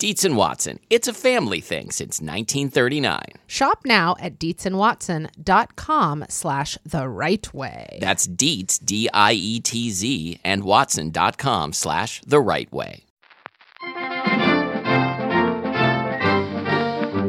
Dietz and Watson. It's a family thing since 1939. Shop now at dietzandwatson.com slash the right way. That's Dietz, D I E T Z, and Watson.com slash the right way.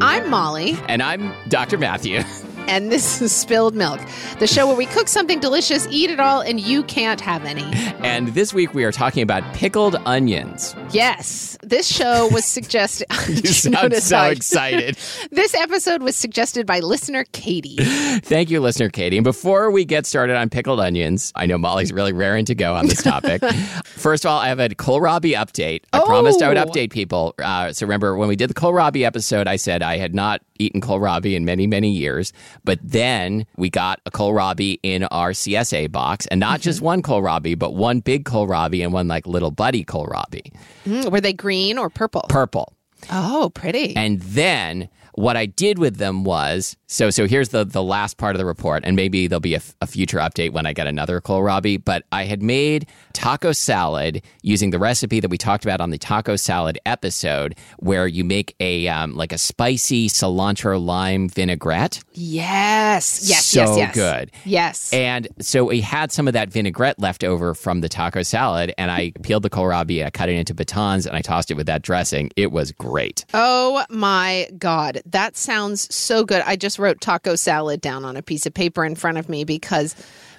I'm Molly, And I'm Dr. Matthew. and this is Spilled Milk, the show where we cook something delicious, eat it all, and you can't have any. And this week we are talking about pickled onions. Yes, this show was suggested. You sound so excited. This episode was suggested by listener Katie. Thank you, listener Katie. And before we get started on pickled onions, I know Molly's really raring to go on this topic. First of all, I have a kohlrabi update. I promised I would Oh. update people. Uh, so remember, when we did the kohlrabi episode, I said I had not eaten kohlrabi in many, many years. But then we got a kohlrabi in our CSA box, and not just one kohlrabi, but one big kohlrabi and one like little buddy kohlrabi, Mm, Were they green or purple? purple. oh, pretty. And then what I did with them was so so here's the the last part of the report, and maybe there'll be a, f- a future update when I get another kohlrabi. But I had made taco salad using the recipe that we talked about on the taco salad episode, where you make a um, like a spicy cilantro lime vinaigrette. yes, yes, So yes, yes. good. Yes. And so we had some of that vinaigrette left over from the taco salad, and I peeled the kohlrabi, I cut it into batons, and I tossed it with that dressing. It was great. oh my God. That sounds so good. I just wrote taco salad down on a piece of paper in front of me because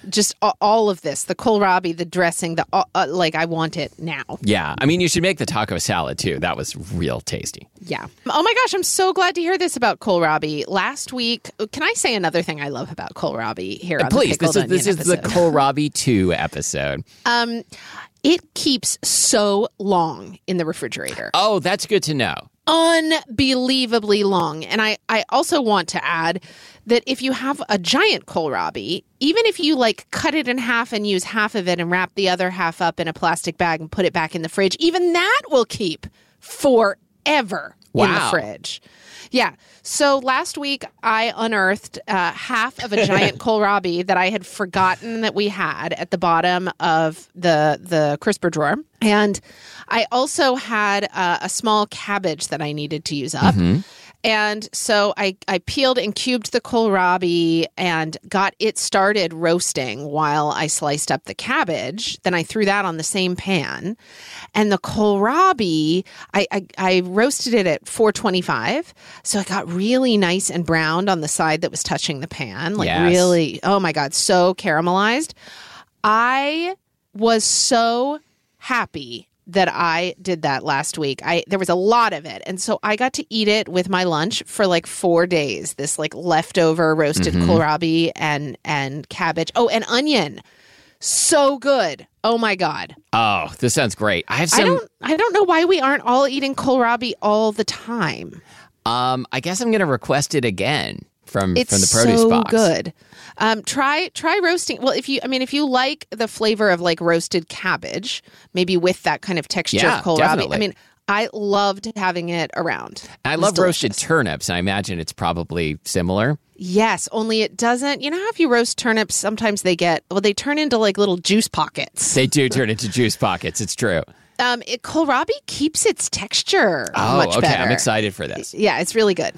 just all of this the kohlrabi, the dressing, the uh, uh, like, I want it now. Yeah, I mean, you should make the taco salad too. That was real tasty. Yeah. Oh my gosh, I'm so glad to hear this about kohlrabi. Last week, can I say another thing I love about kohlrabi here on Please, the this is this is the kohlrabi two episode. It keeps so long in the refrigerator. Oh, that's good to know. unbelievably long. And I, I also want to add that if you have a giant kohlrabi, even if you like cut it in half and use half of it and wrap the other half up in a plastic bag and put it back in the fridge, even that will keep forever in the fridge. Yeah. So last week I unearthed uh, half of a giant kohlrabi that I had forgotten that we had at the bottom of the the crisper drawer, and I also had uh, a small cabbage that I needed to use up. And so I, I peeled and cubed the kohlrabi and got it started roasting while I sliced up the cabbage. Then I threw that on the same pan. And the kohlrabi, I, I, I roasted it at 425. So it got really nice and browned on the side that was touching the pan. Like Yes. really, oh my God, so caramelized. I was so happy that I did that last week. I there was a lot of it. And so I got to eat it with my lunch for like 4 days. This like leftover roasted kohlrabi and and cabbage. Oh, and onion. So good. Oh my god. Oh, this sounds great. I have I don't I don't know why we aren't all eating kohlrabi all the time. um, I guess I'm going to request it again from It's from the produce so box. good. Um, try try roasting. Well, if you, I mean, if you like the flavor of like roasted cabbage, maybe with that kind of texture Yeah, of kohlrabi. I mean, I loved having it around. I It love roasted turnips, and I imagine it's probably similar. Yes, only it doesn't. You know how if you roast turnips, sometimes they get well, they turn into like little juice pockets. They do turn into juice pockets. It's true. Um, it, kohlrabi keeps its texture Oh, okay. better. I'm excited for this. Yeah, it's really good.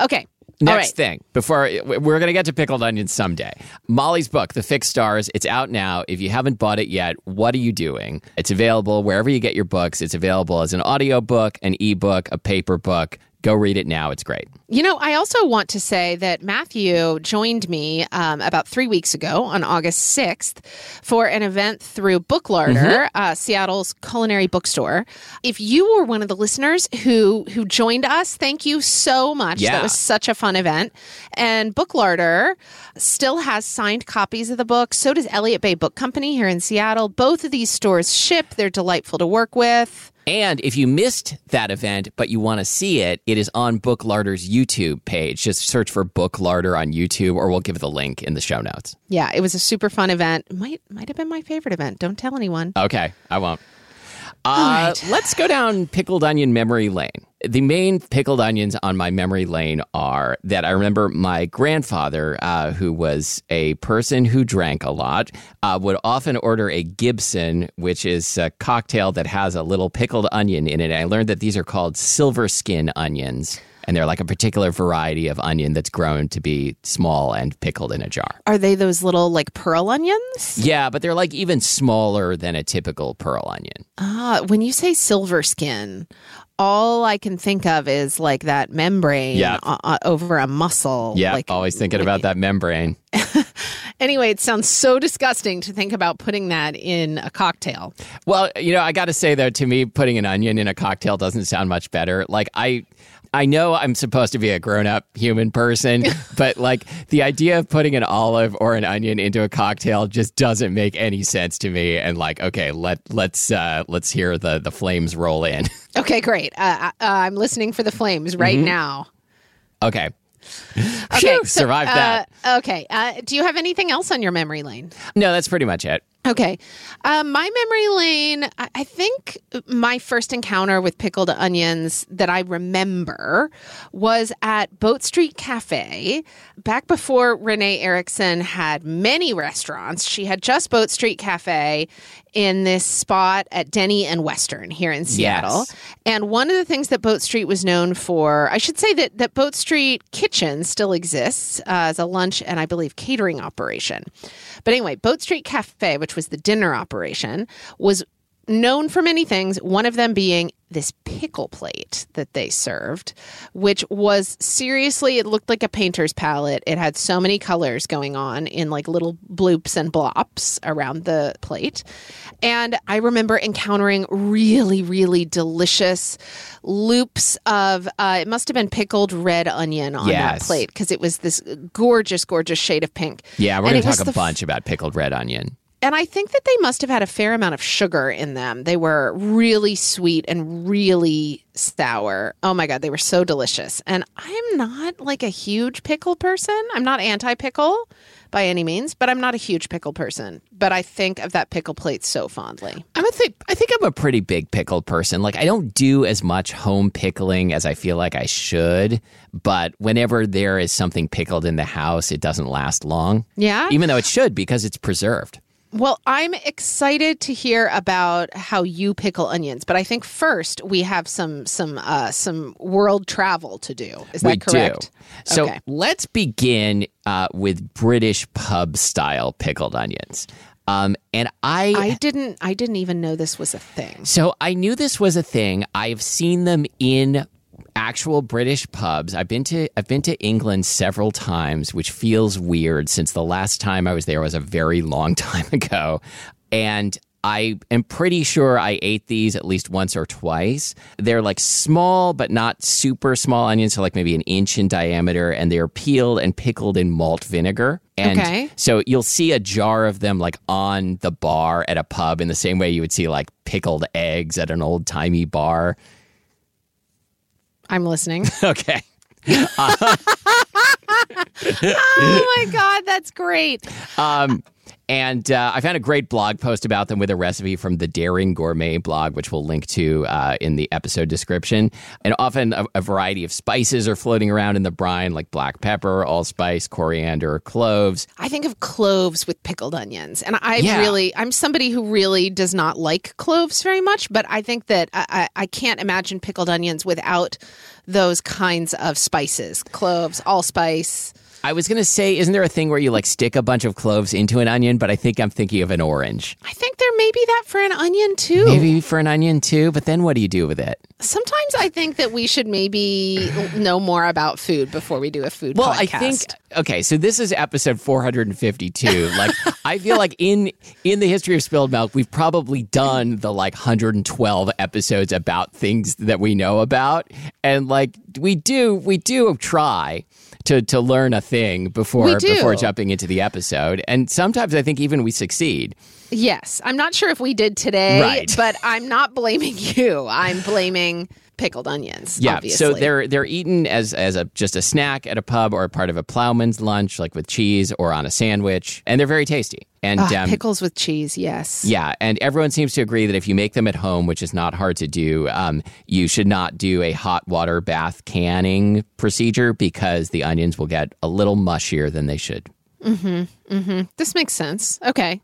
Okay, Next right. thing, before we're going to get to pickled onions someday. Molly's book, The Fixed Stars, it's out now. If you haven't bought it yet, what are you doing? It's available wherever you get your books. It's available as an audio book, an ebook, a paper book. Go read it now. It's great. You know, I also want to say that Matthew joined me um, about three weeks ago on August 6th for an event through Book Larder, uh, Seattle's culinary bookstore. If you were one of the listeners who who joined us, thank you so much. Yeah. That was such a fun event. And Book Larder still has signed copies of the book. So does Elliott Bay Book Company here in Seattle. Both of these stores ship. They're delightful to work with. And if you missed that event, but you want to see it, it is on Book Larder's YouTube page. Just search for Book Larder on YouTube, or we'll give the link in the show notes. Yeah, it was a super fun event. Might might have been my favorite event. Don't tell anyone. Okay, I won't. Uh, right. Let's go down pickled onion memory lane. The main pickled onions on my memory lane are that I remember my grandfather, uh, who was a person who drank a lot, uh, would often order a Gibson, which is a cocktail that has a little pickled onion in it. I learned that these are called silver skin onions. And they're like a particular variety of onion that's grown to be small and pickled in a jar. Are they those little like pearl onions? Yeah, but they're like even smaller than a typical pearl onion. Ah, when you say silver skin, all I can think of is like that membrane Yeah. uh, uh, over a muscle. Yeah, Like, always thinking about that membrane. anyway, it sounds so disgusting to think about putting that in a cocktail. Well, you know, I got to say though, to me, putting an onion in a cocktail doesn't sound much better. Like I. I know I'm supposed to be a grown-up human person, but like the idea of putting an olive or an onion into a cocktail just doesn't make any sense to me. And like, okay, let let's uh, let's hear the the flames roll in. Okay, great. Uh, uh, I'm listening for the flames right Mm-hmm. now. okay, Okay, Phew, survived that. Uh, okay, uh, do you have anything else on your memory lane? no, that's pretty much it. Okay. Um, my memory lane, I, think my first encounter with pickled onions that I remember was at Boat Street Cafe. Back before Renee Erickson had many restaurants, she had just Boat Street Cafe in this spot at Denny and Western here in Seattle. Yes. And one of the things that Boat Street was known for, I should say that, that Boat Street Kitchen still exists uh, as a lunch and I believe catering operation. But anyway, Boat Street Cafe, which was the dinner operation, was known for many things, one of them being this pickle plate that they served, which was seriously, it looked like a painter's palette. It had so many colors going on in like little bloops and blops around the plate. And I remember encountering really, really delicious loops of, uh, it must have been pickled red onion on that plate because it was this gorgeous, gorgeous shade of pink. Yeah, we're going to talk a the f- bunch about pickled red onion. And I think that they must have had a fair amount of sugar in them. They were really sweet and really sour. Oh my God, they were so delicious. And I'm not like a huge pickle person. I'm not anti pickle by any means, but I'm not a huge pickle person. But I think of that pickle plate so fondly. I'm a th- I think I'm a pretty big pickled person. Like I don't do as much home pickling as I feel like I should, but whenever there is something pickled in the house, it doesn't last long. Yeah. Even though it should because it's preserved. Well, I'm excited to hear about how you pickle onions, but I think first we have some some uh, some world travel to do. Is that we correct? do. So Okay. let's begin uh, with British pub style pickled onions. Um, and I, I didn't I didn't even know this was a thing. so I knew this was a thing. I've seen them in actual British pubs. I've been to I've been to England several times, which feels weird since the last time I was there was a very long time ago. And I am pretty sure I ate these at least once or twice. They're like small, but not super small onions, so like maybe an inch in diameter, and they're peeled and pickled in malt vinegar. And Okay. so you'll see a jar of them like on the bar at a pub in the same way you would see like pickled eggs at an old timey bar. I'm listening. Okay. oh my god, that's great. Um, And uh, I found a great blog post about them with a recipe from the Daring Gourmet blog, which we'll link to uh, in the episode description. And often a, a, variety of spices are floating around in the brine, like black pepper, allspice, coriander, cloves. I think of cloves with pickled onions. And I yeah. really, I'm somebody who really does not like cloves very much, but I think that I, I can't imagine pickled onions without those kinds of spices cloves, allspice. I was going to say, isn't there a thing where you like stick a bunch of cloves into an onion? But I think I'm thinking of an orange. I think there may be that for an onion too. Maybe for an onion too. But then what do you do with it? Sometimes I think that we should maybe know more about food before we do a food well, podcast. I think okay, so this is episode 452. like I feel like in in the history of spilled milk, we've probably done the like 112 episodes about things that we know about and like we do we do try to to learn a thing before before jumping into the episode. And sometimes I think even we succeed. Yes. I'm not sure if we did today, right. but I'm not blaming you. I'm blaming pickled onions. Yeah, obviously. so they're they're eaten as as a just a snack at a pub or part of a plowman's lunch, like with cheese or on a sandwich, and they're very tasty. And oh, um, pickles with cheese, yes. Yeah, and everyone seems to agree that if you make them at home, which is not hard to do, um, you should not do a hot water bath canning procedure because the onions will get a little mushier than they should. Mm-hmm. Mm-hmm. This makes sense. Okay.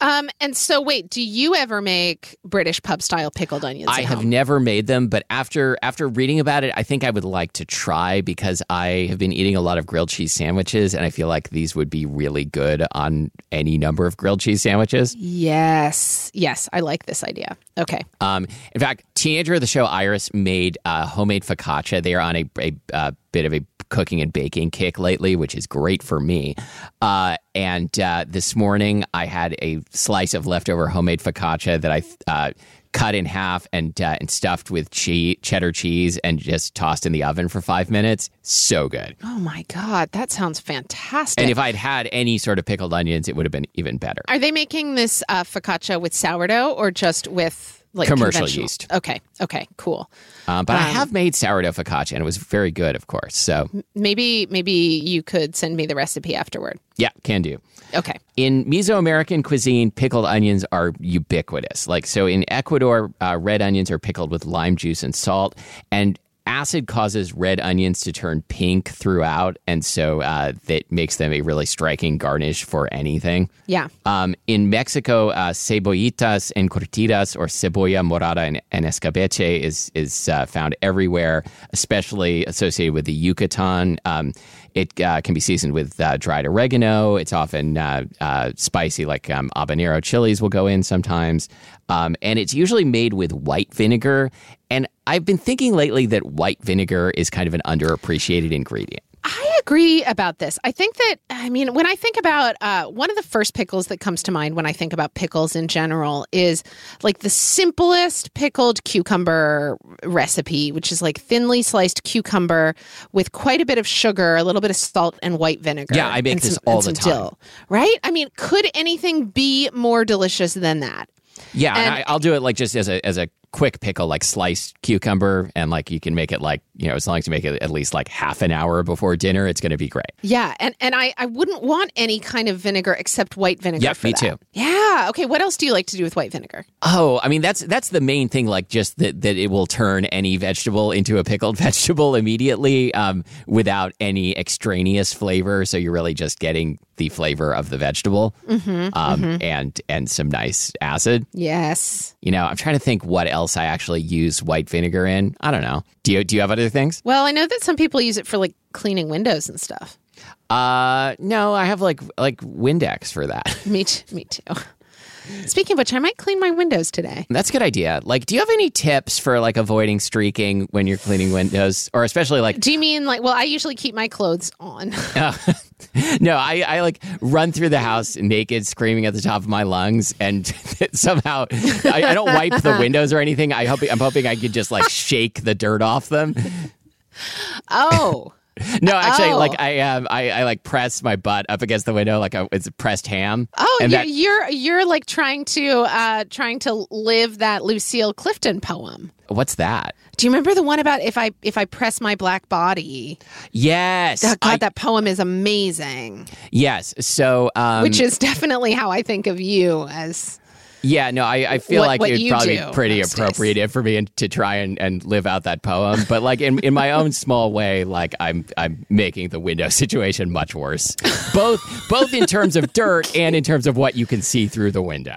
Um, and so, wait, do you ever make British pub style pickled onions? I have home? never made them, but after after reading about it, I think I would like to try because I have been eating a lot of grilled cheese sandwiches, and I feel like these would be really good on any number of grilled cheese sandwiches. Yes, yes, I like this idea. Okay. Um, in fact, teenager of the show Iris made uh, homemade focaccia. They are on a, a, a uh, bit of a cooking and baking kick lately, which is great for me. Uh, and uh, this morning, I had a slice of leftover homemade focaccia that I uh, cut in half and uh, and stuffed with cheese, cheddar cheese and just tossed in the oven for five minutes. So good. Oh my god, that sounds fantastic! And if I'd had any sort of pickled onions, it would have been even better. Are they making this uh, focaccia with sourdough or just with? Like commercial yeast. Okay. Okay. Cool. Uh, but um, I have made sourdough focaccia, and it was very good, of course. So maybe maybe you could send me the recipe afterward. Yeah, can do. Okay. In Mesoamerican cuisine, pickled onions are ubiquitous. Like so, in Ecuador, uh, red onions are pickled with lime juice and salt, and acid causes red onions to turn pink throughout, and so uh, that makes them a really striking garnish for anything. Yeah. Um, in Mexico, uh, cebollitas encurtidas or cebolla morada and, and escabeche is is uh, found everywhere, especially associated with the Yucatan. Um, it uh, can be seasoned with uh, dried oregano. It's often uh, uh, spicy, like um, habanero chilies will go in sometimes. Um, and it's usually made with white vinegar. And I've been thinking lately that white vinegar is kind of an underappreciated ingredient. I agree about this. I think that, I mean, when I think about uh, one of the first pickles that comes to mind when I think about pickles in general is like the simplest pickled cucumber recipe, which is like thinly sliced cucumber with quite a bit of sugar, a little bit of salt, and white vinegar. Yeah, I make this some, all the time. Dill, right? I mean, could anything be more delicious than that? Yeah, and, and I, will do it like just as a as a quick pickle, like sliced cucumber, and like you can make it like you know as long as you make it at least like half an hour before dinner, it's going to be great. Yeah, and and I I wouldn't want any kind of vinegar except white vinegar. Yeah, me that. too. Yeah. Okay. What else do you like to do with white vinegar? Oh, I mean that's that's the main thing. Like just that that it will turn any vegetable into a pickled vegetable immediately um, without any extraneous flavor. So you're really just getting the flavor of the vegetable mm-hmm, um, mm-hmm. and and some nice acid. Yes. You know, I'm trying to think what else I actually use white vinegar in. I don't know. Do you do you have other things? Well, I know that some people use it for like cleaning windows and stuff. Uh, no, I have like like Windex for that. me too. Me too. Speaking of which, I might clean my windows today. That's a good idea. Like, do you have any tips for like avoiding streaking when you're cleaning windows, or especially like? Do you mean like? Well, I usually keep my clothes on. no, I, I like run through the house naked, screaming at the top of my lungs, and somehow I, I don't wipe the windows or anything. I hope I'm hoping I could just like shake the dirt off them. Oh. No, actually, Oh. like I um, I, I like press my butt up against the window like a, it's pressed ham. Oh, you, that, you're you're like trying to uh trying to live that Lucille Clifton poem. what's that? Do you remember the one about if I if I press my black body? Yes, Oh, God, I- that poem is amazing. yes. So, um, Which is definitely how I think of you as yeah, no, I, I feel what- like what it'd probably be pretty days. appropriate for me to try and, and live out that poem. But like in, in my own small way, like I'm I'm making the window situation much worse, both both in terms of dirt and in terms of what you can see through the window.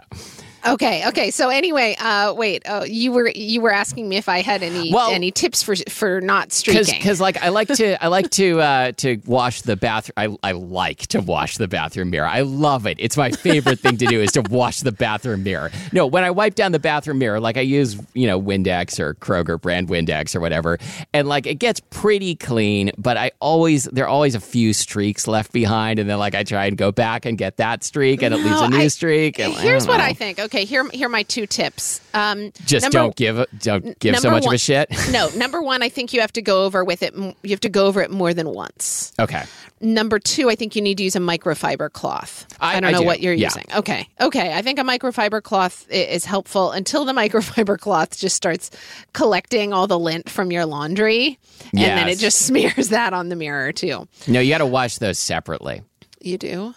Okay, okay. So anyway, uh wait, oh, you were you were asking me if I had any Well- any tips for for not streaking. because like I like to I like to uh, to wash the bathroom. I I like to wash the bathroom mirror. I love it. It's my favorite thing to do is to wash the bathroom mirror. No, when I wipe down the bathroom mirror, like I use you know Windex or Kroger brand Windex or whatever, and like it gets pretty clean. But I always there are always a few streaks left behind, and then like I try and go back and get that streak, and it leaves a new I- streak. And, Here's what. I think. Okay, here here are my two tips. Um Just number- don't give don't give so much of a shit. No, number 1, I think you have to go over with it you have to go over it more than once. Okay. Number two, I think you need to use a microfiber cloth. I- don't I know do, what you're yeah. using. Okay. Okay. I think a microfiber cloth is helpful until the microfiber cloth just starts collecting all the lint from your laundry. And then it just smears that on the mirror too. No, you got to wash those separately. You do?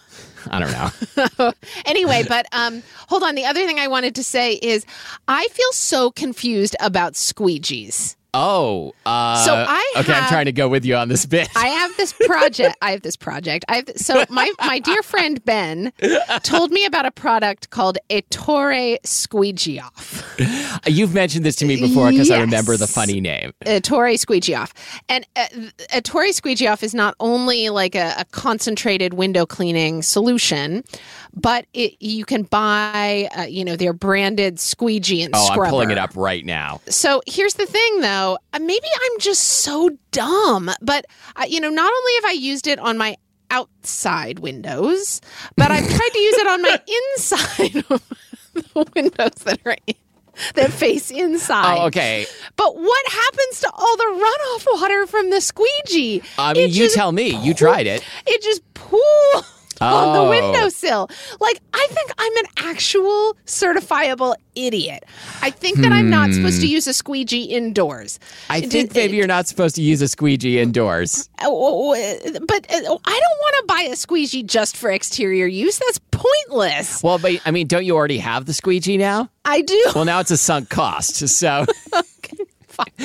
I don't know. Anyway, but um, hold on. The other thing I wanted to say is I feel so confused about squeegees. Oh, uh, So I okay. I'm trying to go with you on this bit. I have this project. I have this project. I have so my my dear friend Ben told me about a product called Ettore Squeegee Off. You've mentioned this to me before because I remember the funny name. Ettore Squeegee Off, and uh, Ettore Squeegee Off is not only like a, a concentrated window cleaning solution, but it, you can buy uh, you know their branded squeegee and Oh, scrubber. I'm pulling it up right now. So here's the thing, though. Uh, Maybe I'm just so dumb, but uh, you know, not only have I used it on my outside windows, but I've tried to use it on my inside the windows that are in, that face inside. Oh, okay. But what happens to all the runoff water from the squeegee? I mean, It you tell me. You tried it. It just pools on the Oh. windowsill. Like I think I'm an actual certifiable idiot. I think that I'm not supposed to use a squeegee indoors. Hmm. I think maybe you're not supposed to use a squeegee indoors. Oh, but uh, I don't want to buy a squeegee just for exterior use. That's pointless. Well, but I mean, don't you already have the squeegee now? I do. Well, now it's a sunk cost. So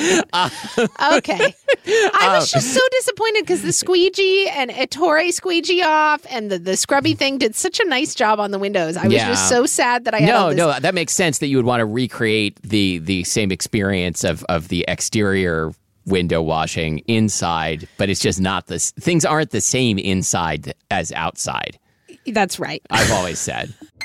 Okay. I was just so disappointed because the squeegee and Ettore squeegee off and the, the scrubby thing did such a nice job on the windows. I was Yeah. just so sad that I had all no, this no, that makes sense that you would want to recreate the the same experience of of the exterior window washing inside, but it's just not this. Things aren't the same inside as outside. That's right. I've always said.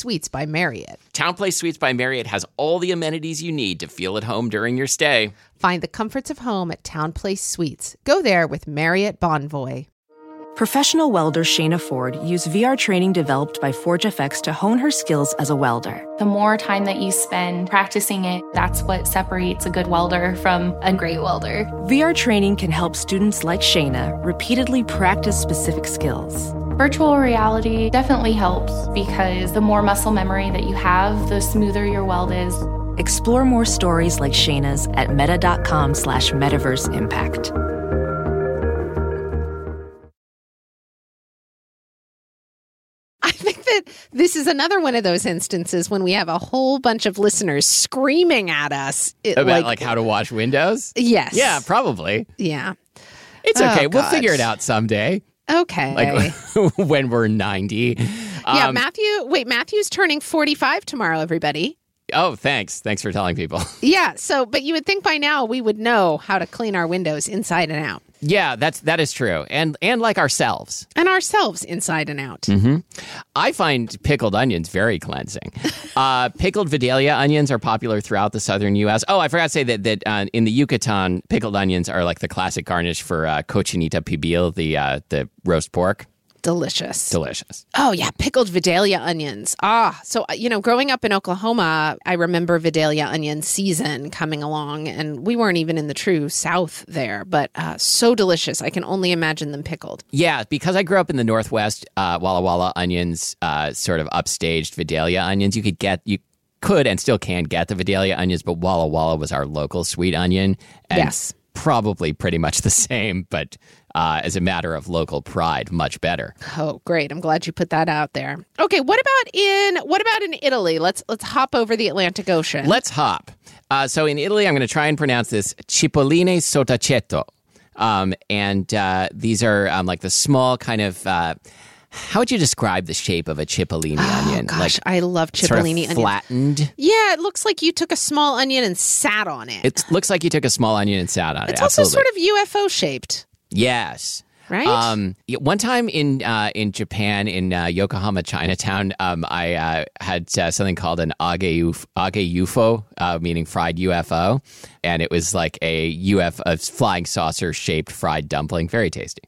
Suites by Marriott. TownePlace Suites by Marriott has all the amenities you need to feel at home during your stay. Find the comforts of home at TownePlace Suites. Go there with Marriott Bonvoy. Professional welder Shayna Ford used VR training developed by ForgeFX to hone her skills as a welder. The more time that you spend practicing it, that's what separates a good welder from a great welder. VR training can help students like Shayna repeatedly practice specific skills. Virtual reality definitely helps because the more muscle memory that you have, the smoother your weld is. Explore more stories like Shayna's at meta.com slash metaverse impact. I think that this is another one of those instances when we have a whole bunch of listeners screaming at us. It, About like, how to wash windows? Yes. Yeah, probably. Yeah. It's Oh, okay. we'll God. figure it out someday. Okay. Like when we're 90. yeah, Um, Matthew. Wait, Matthew's turning 45 tomorrow, everybody. oh, thanks. Thanks for telling people. Yeah. So, but you would think by now we would know how to clean our windows inside and out yeah, that's that is true. And and like ourselves. and ourselves inside and out. I find pickled onions very cleansing. uh, pickled Vidalia onions are popular throughout the southern U.S. Oh, I forgot to say that that uh, in the Yucatan, pickled onions are like the classic garnish for uh, cochinita pibil, the uh, the roast pork. Delicious. Delicious. Oh yeah, pickled Vidalia onions. Ah, so uh, you know, growing up in Oklahoma, I remember Vidalia onion season coming along, and we weren't even in the true South there, but uh, so delicious. I can only imagine them pickled. Yeah, because I grew up in the Northwest, uh, Walla Walla onions, uh, sort of upstaged Vidalia onions. You could get you could and still can get the Vidalia onions, but Walla Walla was our local sweet onion. And Yes. Probably pretty much the same, but uh, as a matter of local pride, much better. Oh, great! I'm glad you put that out there. Okay, what about in what about in Italy? Let's let's hop over the Atlantic Ocean. Let's hop. Uh, so in Italy, I'm going to try and pronounce this cipolline sottacetto. Um, and uh, these are um, like the small kind of. How would you describe the shape of a cipollini onion? Oh, Gosh, like I love sort of cipollini onions. flattened. Yeah, it looks like you took a small onion and sat on it. It looks like you took a small onion and sat on it. it's also sort of UFO shaped, yes. right? Um, one time in uh, in Japan, in uh, Yokohama, Chinatown, um, I uh, had uh, something called an age uf- age UFO, uh, meaning fried UFO, and it was like a UFO, a flying saucer shaped fried dumpling, very tasty.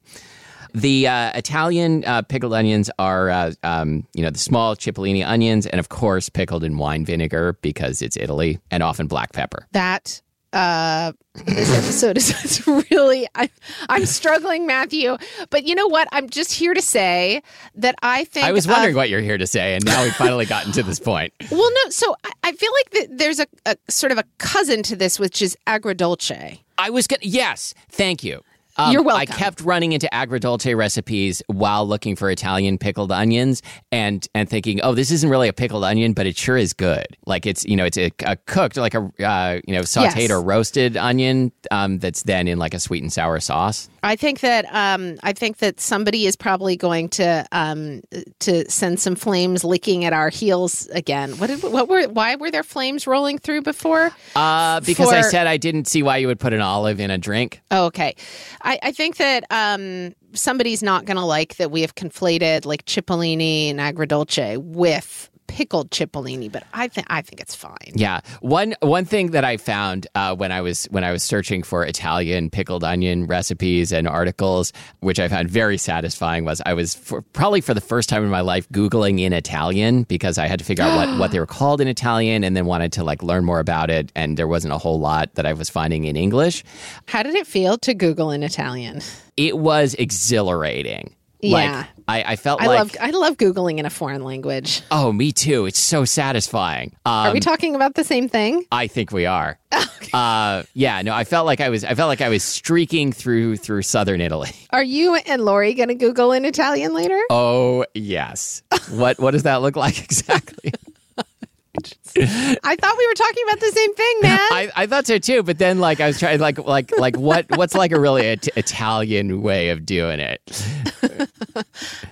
The uh, Italian uh, pickled onions are, uh, um, you know, the small cipollini onions, and of course pickled in wine vinegar because it's Italy, and often black pepper. that uh this episode is really I, i'm struggling matthew but you know what i'm just here to say that i think I was of- wondering what you're here to say, and now we've finally gotten to this point. well no so i, I feel like that there's a, a sort of a cousin to this which is agrodolce I was gonna. Yes, thank you. Um, You're I kept running into agrodolce recipes while looking for Italian pickled onions, and and thinking, oh, this isn't really a pickled onion, but it sure is good. Like it's you know it's a, a cooked like a uh, you know sautéed Yes. or roasted onion um, that's then in like a sweet and sour sauce. I think that um, I think that somebody is probably going to um, to send some flames licking at our heels again. What did, what were why were there flames rolling through before? Uh, because I said I didn't see why you would put an olive in a drink. Oh, okay. I, I think that um, somebody's not going to like that we have conflated like Cipollini and Agrodolce with pickled Cipollini, but I think I think it's fine. Yeah, one one thing that I found uh, when I was when I was searching for Italian pickled onion recipes and articles, which I found very satisfying, was I was for, probably for the first time in my life googling in Italian because I had to figure out what what they were called in Italian, and then wanted to like learn more about it, and there wasn't a whole lot that I was finding in English. How did it feel to Google in Italian? It was exhilarating. Yeah. Like, I, I felt I like, love I love googling in a foreign language. oh, me too. It's so satisfying. Um, Are we talking about the same thing? I think we are. Uh, yeah, no, I felt like I was. I felt like I was streaking through through southern Italy. Are you and Lori going to Google in Italian later? Oh yes. What what does that look like exactly? I thought we were talking about the same thing, man. I, I thought so too, but then like I was trying like like like what what's like a really it- Italian way of doing it?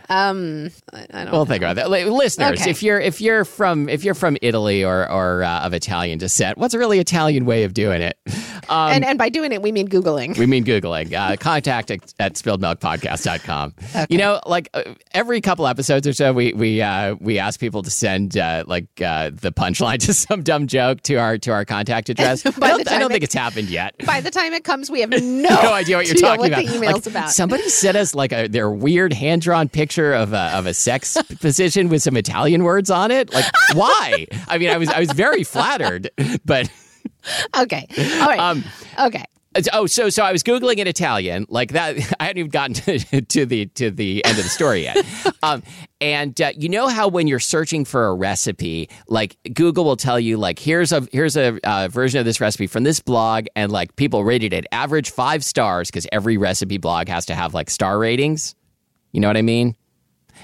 um, I, don't. We'll think about that. Like, listeners, Okay. if you're if you're from if you're from Italy or or uh, of Italian descent, what's a really Italian way of doing it? Um, and and by doing it, we mean googling. We mean Googling. Uh, contact at, at spilledmilkpodcast.com. You know, like uh, every couple episodes or so, we we uh, we ask people to send uh, like uh, the punchline to some dumb joke to our to our contact address. I don't, I don't think it's happened yet. By the time it comes, we have no, No idea what you're talking what about. the email's Like, about. Somebody sent us like a their weird hand drawn picture of a of a sex position with some Italian words on it. Like why? I mean, I was I was very flattered, but Okay. All right. um, okay. Oh, so so I was googling in Italian like that. I hadn't even gotten to, to the to the end of the story yet. um, and uh, you know how when you're searching for a recipe, like Google will tell you like here's a here's a uh, version of this recipe from this blog, and like people rated it average five stars because every recipe blog has to have like star ratings. You know what I mean?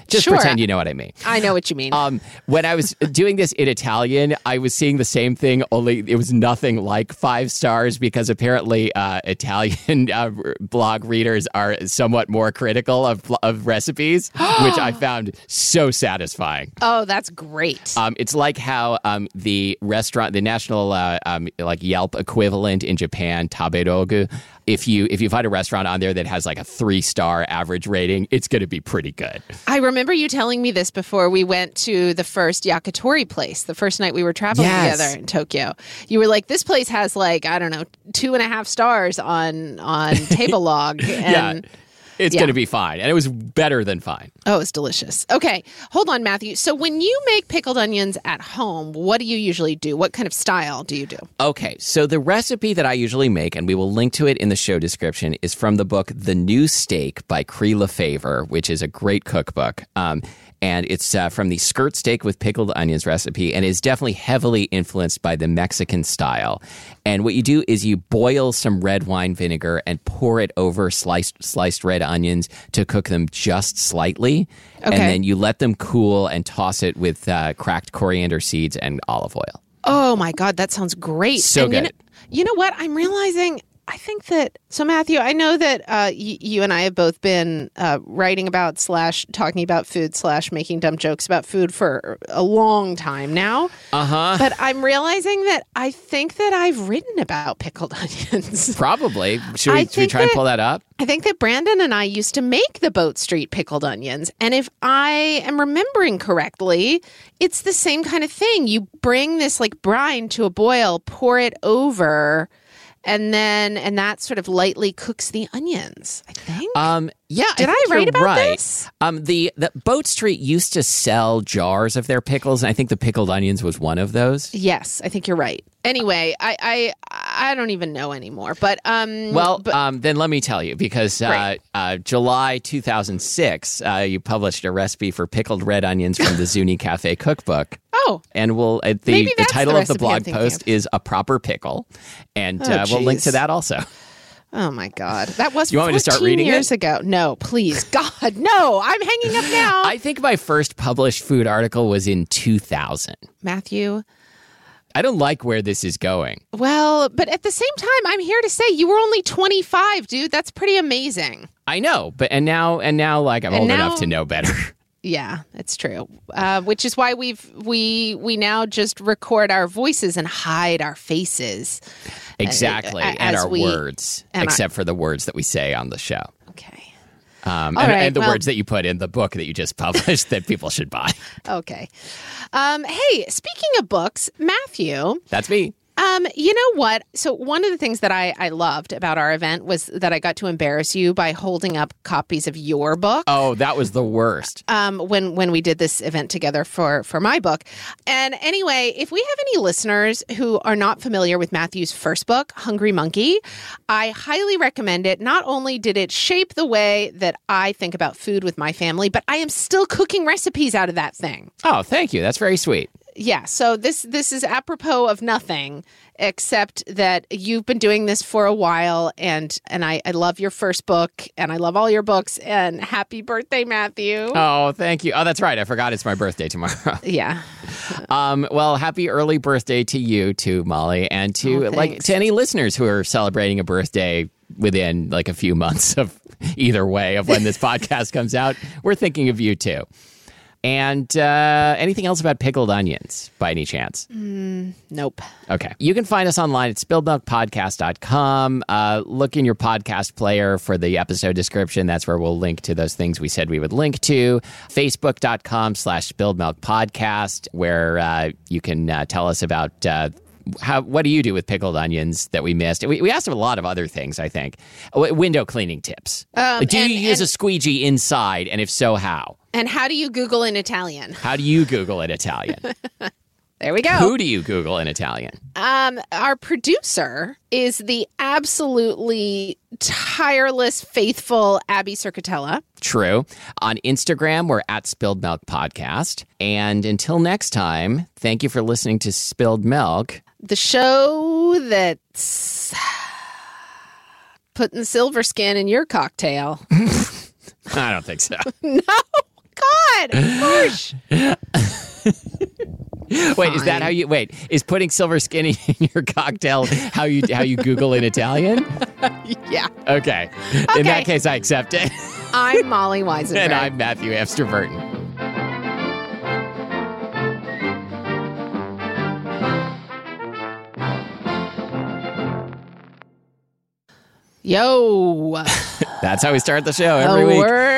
Just Sure. pretend you know what I mean. I know what you mean. Um, when I was doing this in Italian, I was seeing the same thing, only it was nothing like five stars because apparently uh, Italian uh, blog readers are somewhat more critical of, of recipes, which I found so satisfying. oh, that's great. Um, it's like how um, the restaurant, the national uh, um, like Yelp equivalent in Japan, Taberogu. If you if you find a restaurant on there that has like a three star average rating, it's going to be pretty good. I remember you telling me this before we went to the first yakitori place, the first night we were traveling Yes. together in Tokyo. You were like, "This place has like I don't know two and a half stars on on table log." And yeah, it's yeah. going to be fine, and it was better than fine. oh, it's delicious. Okay, hold on, Matthew. So when you make pickled onions at home, what do you usually do? What kind of style do you do? Okay, so the recipe that I usually make, and we will link to it in the show description, is from the book The New Steak by Cree LeFavour, which is a great cookbook. Um, and it's uh, from the skirt steak with pickled onions recipe, and is definitely heavily influenced by the Mexican style. And what you do is you boil some red wine vinegar and pour it over sliced sliced red onions to cook them just slightly, and then you let them cool and toss it with uh, cracked coriander seeds and olive oil. Oh my god, that sounds great. So And you good. know, you know what? I'm realizing. I think that so, Matthew. I know that uh, y- you and I have both been uh, writing about slash talking about food slash making dumb jokes about food for a long time now. Uh huh. But I'm realizing that I think that I've written about pickled onions. Probably. Should we, should we try and pull that up? I think that Brandon and I used to make the Boat Street pickled onions. And if I am remembering correctly, it's the same kind of thing. You bring this like brine to a boil, pour it over, and then, and that sort of lightly cooks the onions, I think. Um, yeah. Did I, think write you're about right. this? Um, the, the Boat Street used to sell jars of their pickles, and I think the pickled onions was one of those. Yes, I think you're right. Anyway, I I, I don't even know anymore. But um, Well, but, um, then let me tell you, because uh, uh, July 2006, uh, you published a recipe for pickled red onions from the Zuni Cafe cookbook. oh, And we'll uh, the, the that's the title of the blog post of. is a proper pickle, and Oh, uh, we'll link to that also. oh my God, that was You want me to start 14 reading it? years ago. No, please, God, no! I'm hanging up now. I think my first published food article was in 2000. Matthew. I don't like where this is going. Well, but at the same time, I'm here to say you were only 25, dude. That's pretty amazing. I know, but and now and now like I'm And old now- enough to know better. Yeah, it's true. Uh, which is why we've we we now just record our voices and hide our faces. exactly, uh, and our we- words, and our- except for the words that we say on the show. Um, and, right, and the well- words that you put in the book that you just published that people should buy. Okay. Um, hey, speaking of books, Matthew, That's me. Um, you know what? So one of the things that I, I loved about our event was that I got to embarrass you by holding up copies of your book. Oh, that was the worst. um, when when we did this event together for for my book. And anyway, if we have any listeners who are not familiar with Matthew's first book, Hungry Monkey, I highly recommend it. Not only did it shape the way that I think about food with my family, but I am still cooking recipes out of that thing. Oh, thank you. That's very sweet. Yeah, so this this is apropos of nothing except that you've been doing this for a while and and I, I love your first book and I love all your books and happy birthday, Matthew. Oh, thank you. Oh, that's right. I forgot it's my birthday tomorrow. yeah. Um, well, happy early birthday to you too, Molly, and to Oh, like to any listeners who are celebrating a birthday within like a few months of either way of when this podcast comes out. We're thinking of you too. And uh, anything else about pickled onions by any chance? Nope. Okay. You can find us online at spilledmilkpodcast.com. Uh, look in your podcast player for the episode description. That's where we'll link to those things we said we would link to. Facebook.com slash spilledmilkpodcast, where uh, you can uh, tell us about. Uh, how, what do you do with pickled onions that we missed? We, we asked a lot of other things, I think. W- window cleaning tips. Um, do and- you use and- a squeegee inside? And if so, how? And how do you Google in Italian? How do you Google in Italian? There we go. Who do you Google in Italian? Um, our producer is the absolutely tireless, faithful Abby Cerquitella. True. On Instagram, we're at Spilled Milk Podcast. And until next time, thank you for listening to Spilled Milk. The show that's putting silver skin in your cocktail. I don't think so. no, God, harsh. Wait, is that how you wait? Is putting silver skin in your cocktail how you how you Google in Italian? Yeah. Okay. In that case, I accept it. I'm Molly Wizenberg. and I'm Matthew Amster Yo. That's how we start the show every A week. word